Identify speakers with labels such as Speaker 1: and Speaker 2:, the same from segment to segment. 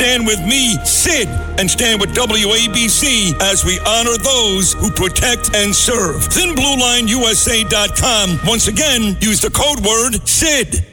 Speaker 1: Stand with me, Sid, and stand with WABC as we honor those who protect and serve. ThinBlueLineUSA.com. Once again, use the code word SID.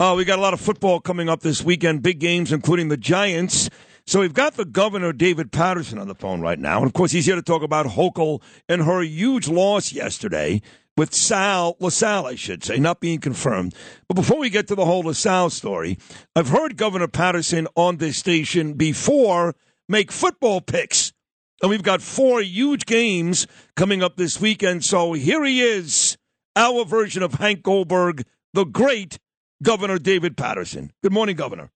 Speaker 2: Oh, we got a lot of football coming up this weekend, big games, including the Giants. So we've got the governor, David Paterson, on the phone right now. And of course, he's here to talk about Hochul and her huge loss yesterday with Sal, LaSalle, I should say, not being confirmed. But before we get to the whole LaSalle story, I've heard Governor Paterson on this station before make football picks. And we've got four huge games coming up this weekend. So here he is, our version of Hank Goldberg, the great Governor David Paterson. Good morning, Governor.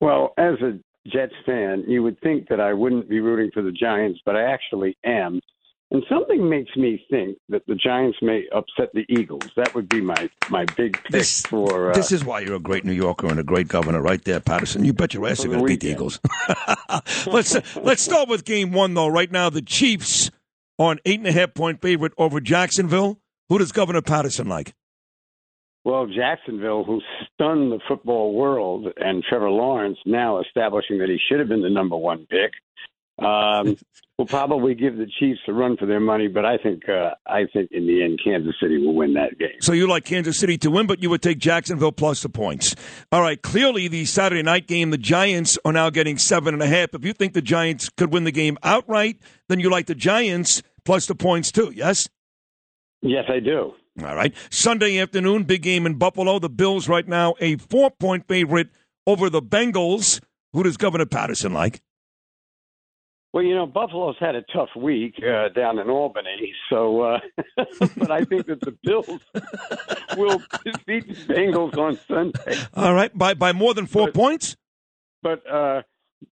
Speaker 3: Well, as a Jets fan, you would think that I wouldn't be rooting for the Giants, but I actually am. And something makes me think that the Giants may upset the Eagles. That would be my, my big pick
Speaker 2: This,
Speaker 3: for. Uh,
Speaker 2: this is why you're a great New Yorker and a great governor, right there, Paterson. You bet your ass you're going to beat the. Eagles. let's let's start with game one, though. Right now, the Chiefs are an eight and a half point favorite over Jacksonville. Who does Governor Paterson like?
Speaker 3: Well, Jacksonville, who stunned the football world, and Trevor Lawrence now establishing that he should have been the number one pick. Um, will probably give the Chiefs a run for their money, but I think uh, I think in the end Kansas City will win that game.
Speaker 2: So you like Kansas City to win, but you would take Jacksonville plus the points. All right. Clearly, the Saturday night game, the Giants are now getting seven and a half. If you think the Giants could win the game outright, then you like the Giants plus the points too. Yes.
Speaker 3: Yes, I do.
Speaker 2: All right. Sunday afternoon, big game in Buffalo. The Bills right now a four point favorite over the Bengals. Who does Governor Paterson like?
Speaker 3: Well, you know, Buffalo's had a tough week uh, down in Albany, so uh, but I think that the Bills will beat the Bengals on Sunday.
Speaker 2: All right. By by more than four
Speaker 3: But-
Speaker 2: points?
Speaker 3: But uh,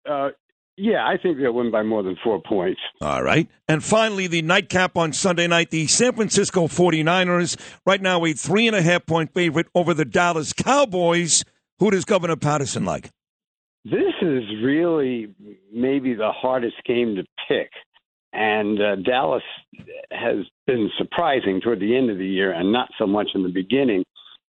Speaker 3: uh, yeah, I think they'll win by more than four points.
Speaker 2: All right. And finally, the nightcap on Sunday night, the San Francisco 49ers, right now a three and a half point favorite over the Dallas Cowboys. Who does Governor Paterson like?
Speaker 3: This is really maybe the hardest game to pick. And uh, Dallas has been surprising toward the end of the year and not so much in the beginning.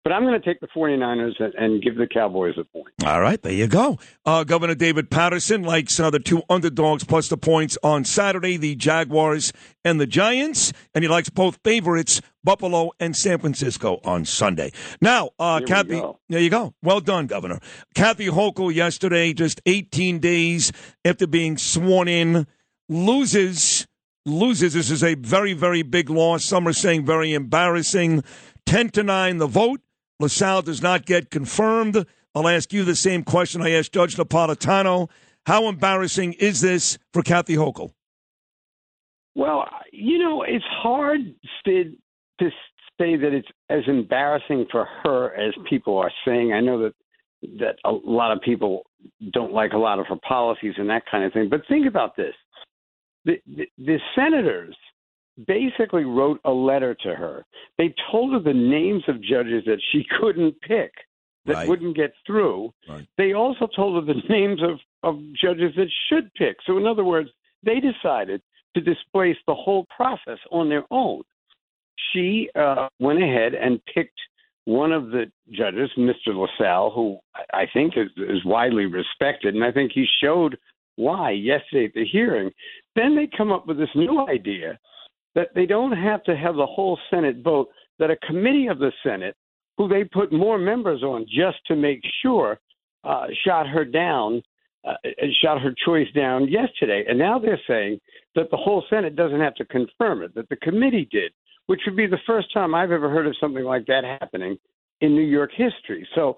Speaker 3: But I'm going to take the 49ers and, give the Cowboys a point.
Speaker 2: All right, there you go. Uh, Governor David Paterson likes uh, the two underdogs plus the points on Saturday, the Jaguars and the Giants, and he likes both favorites, Buffalo and San Francisco, on Sunday. Now, uh,
Speaker 3: Here
Speaker 2: Kathy, there you go. Well done, Governor. Kathy Hochul yesterday, just 18 days after being sworn in, loses. Loses. This is a very, very big loss. Some are saying very embarrassing. 10 to 9 the vote. LaSalle does not get confirmed. I'll ask you the same question I asked Judge Napolitano. How embarrassing is this for Kathy Hochul?
Speaker 3: Well, you know, it's hard, Sid, to say that it's as embarrassing for her as people are saying. I know that that a lot of people don't like a lot of her policies and that kind of thing. But think about this: the the, the senators basically wrote a letter to her. They told her the names of judges that she couldn't pick that
Speaker 2: Right.
Speaker 3: wouldn't get through.
Speaker 2: Right.
Speaker 3: They also told her the names of, of judges that should pick. So, in other words, they decided to displace the whole process on their own. She uh, went ahead and picked one of the judges, Mr. LaSalle, who I I think is, is widely respected, and I think he showed why yesterday at the hearing. Then they come up with this new idea that they don't have to have the whole Senate vote, that a committee of the Senate, who they put more members on just to make sure, uh, shot her down, uh, shot her choice down yesterday. And now they're saying that the whole Senate doesn't have to confirm it, that the committee did, which would be the first time I've ever heard of something like that happening in New York history. So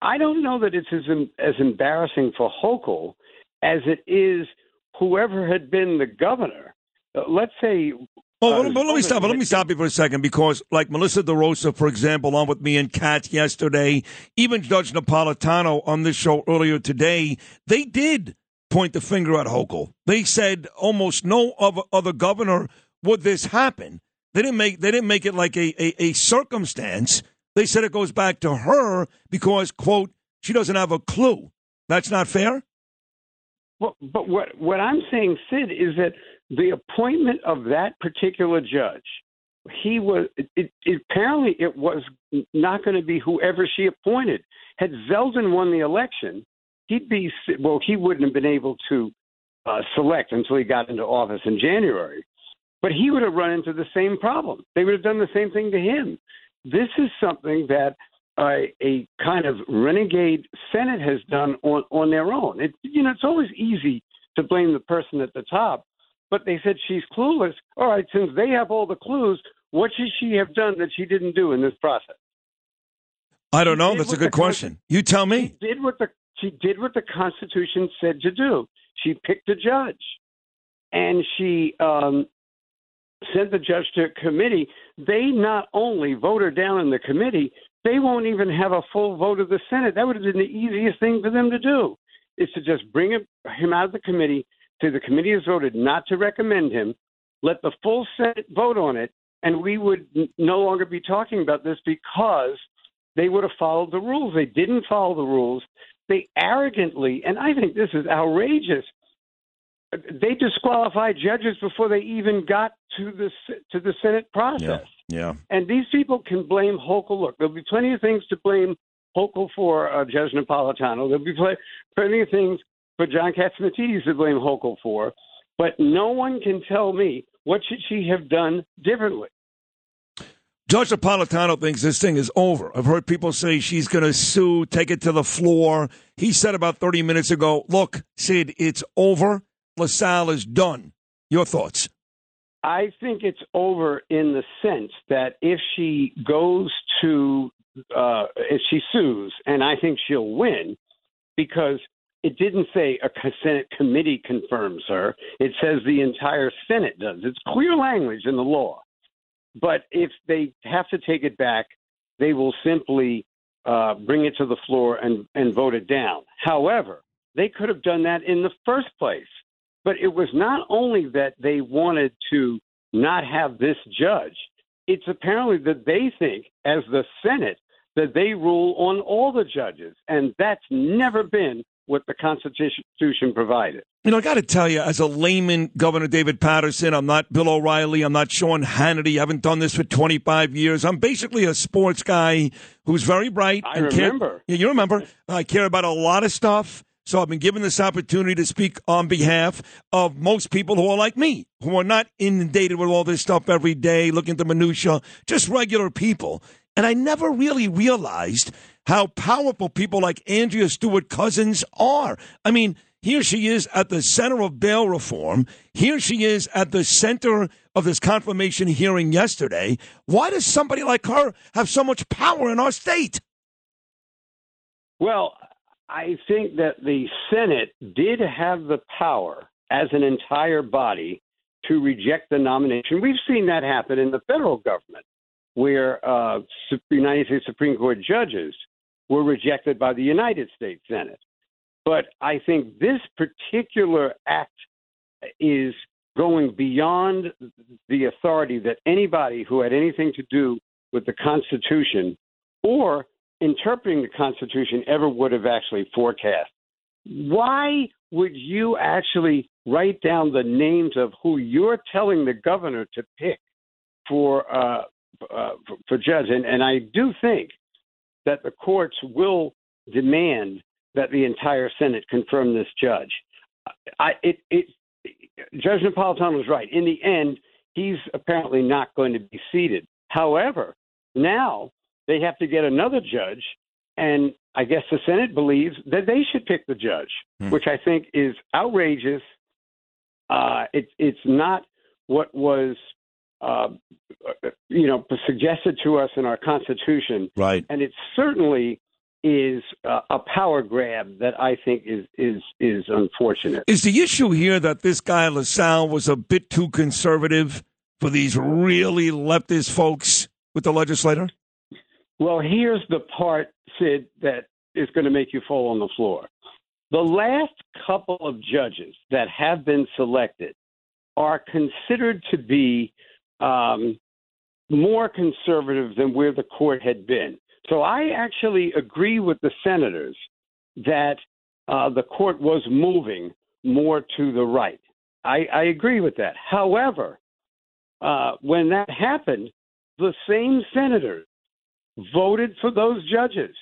Speaker 3: I don't know that it's as, as embarrassing for Hochul as it is whoever had been the governor. Uh, let's say
Speaker 2: Well, uh, but let me stop. But let me stop you for a second because, like Melissa DeRosa, for example, on with me and Kat yesterday, even Judge Napolitano on this show earlier today, they did point the finger at Hochul. They said almost no other, other governor would this happen. They didn't make they didn't make it like a, a, a circumstance. They said it goes back to her because quote she doesn't have a clue. That's not fair.
Speaker 3: Well, but what what I'm saying, Sid, is that the appointment of that particular judge, he was it, it, apparently it was not going to be whoever she appointed. Had Zeldin won the election, he'd be well. He wouldn't have been able to uh, select until he got into office in January. But he would have run into the same problem. They would have done the same thing to him. This is something that uh, a kind of renegade Senate has done on on their own. It, you know, it's always easy to blame the person at the top, but they said she's clueless. All right, since they have all the clues, what should she have done that she didn't do in this process?
Speaker 2: I don't know. That's a good question. You tell me.
Speaker 3: She did what the she did what the Constitution said to do. She picked a judge, and she um, sent the judge to a committee. They not only voted down in the committee, they won't even have a full vote of the Senate. That would have been the easiest thing for them to do, is to just bring him, him out of the committee, say the committee has voted not to recommend him, let the full Senate vote on it, and we would no longer be talking about this because they would have followed the rules. They didn't follow the rules. They arrogantly, and I think this is outrageous, they disqualified judges before they even got to the to the Senate process.
Speaker 2: Yeah. yeah.
Speaker 3: And these people can blame Hochul. Look, there'll be plenty of things to blame Hochul for, uh, Judge Napolitano. There'll be pl- plenty of things for John Catsimatidis to blame Hochul for, but no one can tell me what should she have done differently.
Speaker 2: Judge Napolitano thinks this thing is over. I've heard people say she's going to sue, take it to the floor. He said about 30 minutes ago, look, Sid, it's over. LaSalle is done. Your thoughts?
Speaker 3: I think it's over in the sense that if she goes to, uh, if she sues, and I think she'll win, because it didn't say a Senate committee confirms her. It says the entire Senate does. It's clear language in the law. But if they have to take it back, they will simply uh, bring it to the floor and, and vote it down. However, they could have done that in the first place. But it was not only that they wanted to not have this judge, it's apparently that they think, as the Senate, that they rule on all the judges. And that's never been what the Constitution provided.
Speaker 2: You know, I got to tell you, as a layman, Governor David Paterson, I'm not Bill O'Reilly, I'm not Sean Hannity, I haven't done this for 25 years. I'm basically a sports guy who's very bright.
Speaker 3: I remember. Care,
Speaker 2: yeah, you remember. I care about a lot of stuff. So I've been given this opportunity to speak on behalf of most people who are like me, who are not inundated with all this stuff every day, looking at the minutia, just regular people. And I never really realized how powerful people like Andrea Stewart Cousins are. I mean, here she is at the center of bail reform. Here she is at the center of this confirmation hearing yesterday. Why does somebody like her have so much power in our state?
Speaker 3: Well, I think that the Senate did have the power as an entire body to reject the nomination. We've seen that happen in the federal government, where uh, United States Supreme Court judges were rejected by the United States Senate. But I think this particular act is going beyond the authority that anybody who had anything to do with the Constitution or interpreting the Constitution ever would have actually forecast. Why would you actually write down the names of who you're telling the governor to pick for uh, uh, for, for judge? And, and I do think that the courts will demand that the entire Senate confirm this judge. I, it, it, Judge Napolitano was right. In the end, he's apparently not going to be seated. However, now they have to get another judge, and I guess the Senate believes that they should pick the judge, hmm. which I think is outrageous. Uh, it, it's not what was, uh, you know, suggested to us in our Constitution,
Speaker 2: right?
Speaker 3: And it certainly is uh, a power grab that I think is is is unfortunate.
Speaker 2: Is the issue here that this guy LaSalle was a bit too conservative? for these really leftist folks with the legislator?
Speaker 3: Well, here's the part, Sid, that is going to make you fall on the floor. The last couple of judges that have been selected are considered to be um, more conservative than where the court had been. So I actually agree with the senators that uh, the court was moving more to the right. I, I agree with that. However, uh, when that happened, the same senators voted for those judges.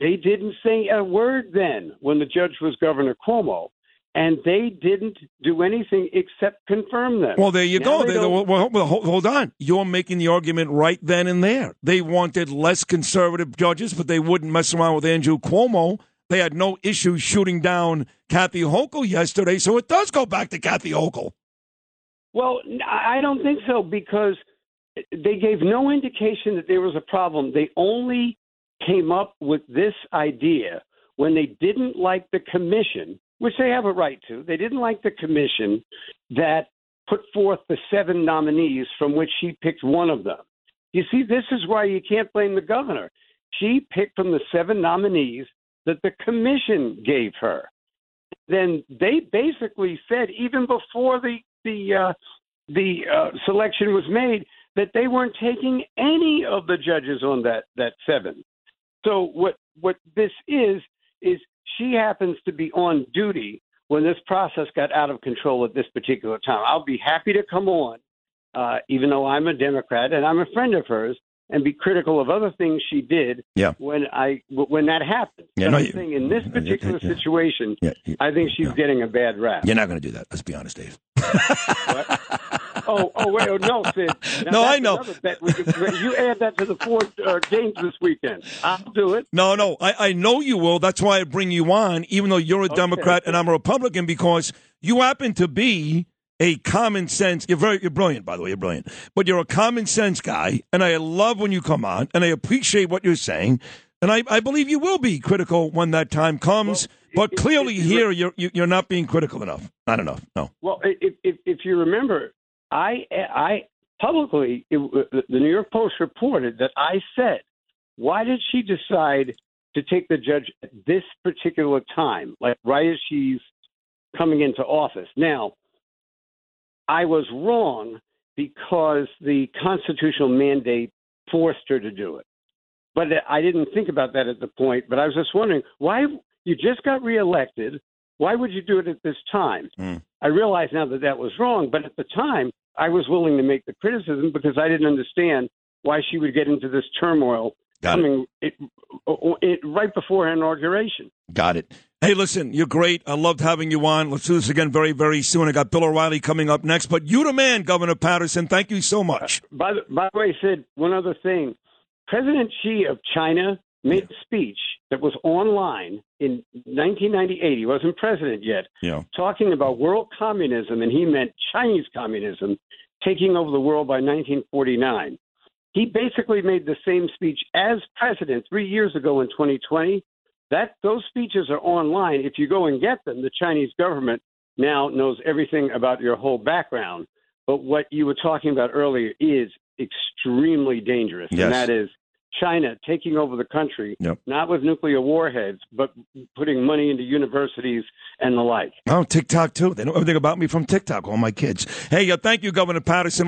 Speaker 3: They didn't say a word then when the judge was Governor Cuomo, and they didn't do anything except confirm them.
Speaker 2: Well, there you
Speaker 3: Now
Speaker 2: go.
Speaker 3: they
Speaker 2: They- well, well, hold hold on. You're making the argument right then and there. They wanted less conservative judges, but they wouldn't mess around with Andrew Cuomo. They had no issue shooting down Kathy Hochul yesterday, so it does go back to Kathy Hochul.
Speaker 3: Well, I don't think so because they gave no indication that there was a problem. They only came up with this idea when they didn't like the commission, which they have a right to. They didn't like the commission that put forth the seven nominees from which she picked one of them. You see, this is why you can't blame the governor. She picked from the seven nominees that the commission gave her. Then they basically said, even before the the uh, the uh, selection was made, that they weren't taking any of the judges on that that seven. So what what this is is she happens to be on duty when this process got out of control at this particular time. I'll be happy to come on, uh, even though I'm a Democrat and I'm a friend of hers, and be critical of other things she did
Speaker 2: Yeah.
Speaker 3: when I when that happened.
Speaker 2: Yeah, no, you-
Speaker 3: saying in this particular
Speaker 2: yeah.
Speaker 3: situation,
Speaker 2: Yeah, you-
Speaker 3: I think she's getting a bad rap.
Speaker 2: You're not going to do that. Let's be honest, Dave.
Speaker 3: Oh, oh, wait, oh, no, Sid. Now,
Speaker 2: No, I know.
Speaker 3: bet. We could- You add that to the four uh, games this weekend. I'll do it.
Speaker 2: No, no, I, I know you will. That's why I bring you on, even though you're a
Speaker 3: Okay.
Speaker 2: Democrat and I'm a Republican, because you happen to be a common sense. You're very, you're brilliant, by the way. You're brilliant, but you're a common sense guy, and I love when you come on, and I appreciate what you're saying, and I, I believe you will be critical when that time comes.
Speaker 3: Well,
Speaker 2: but
Speaker 3: if-
Speaker 2: clearly,
Speaker 3: if you-
Speaker 2: here you're you- you're not being critical enough. Not enough. No.
Speaker 3: Well, if, if, if you remember, I, I publicly, it, the New York Post reported that I said, why did she decide to take the judge at this particular time, like right as she's coming into office? Now, I was wrong because the constitutional mandate forced her to do it. But I didn't think about that at the point. But I was just wondering why you just got reelected. Why would you do it at this time?
Speaker 2: Mm.
Speaker 3: I realize now that that was wrong, but at the time I was willing to make the criticism because I didn't understand why she would get into this turmoil
Speaker 2: Got it.
Speaker 3: coming it, it, right before her inauguration.
Speaker 2: Got it. Hey, listen, you're great. I loved having you on. Let's do this again very, very soon. I got Bill O'Reilly coming up next, but you the man, Governor Paterson. Thank you so much.
Speaker 3: By the, by the way, Sid, one other thing. President Xi of China made a speech that was online in 1998. He wasn't president yet,
Speaker 2: Yeah.
Speaker 3: talking about world communism, and he meant Chinese communism taking over the world by 1949. He basically made the same speech as president three years ago in 2020. That those speeches are online. If you go and get them, the Chinese government now knows everything about your whole background. But what you were talking about earlier is extremely dangerous,
Speaker 2: Yes.
Speaker 3: and that is China taking over the country,
Speaker 2: Yep.
Speaker 3: not with nuclear warheads, but putting money into universities and the like.
Speaker 2: Oh, TikTok too. They know everything about me from TikTok. All my kids. Hey, uh, thank you, Governor Paterson.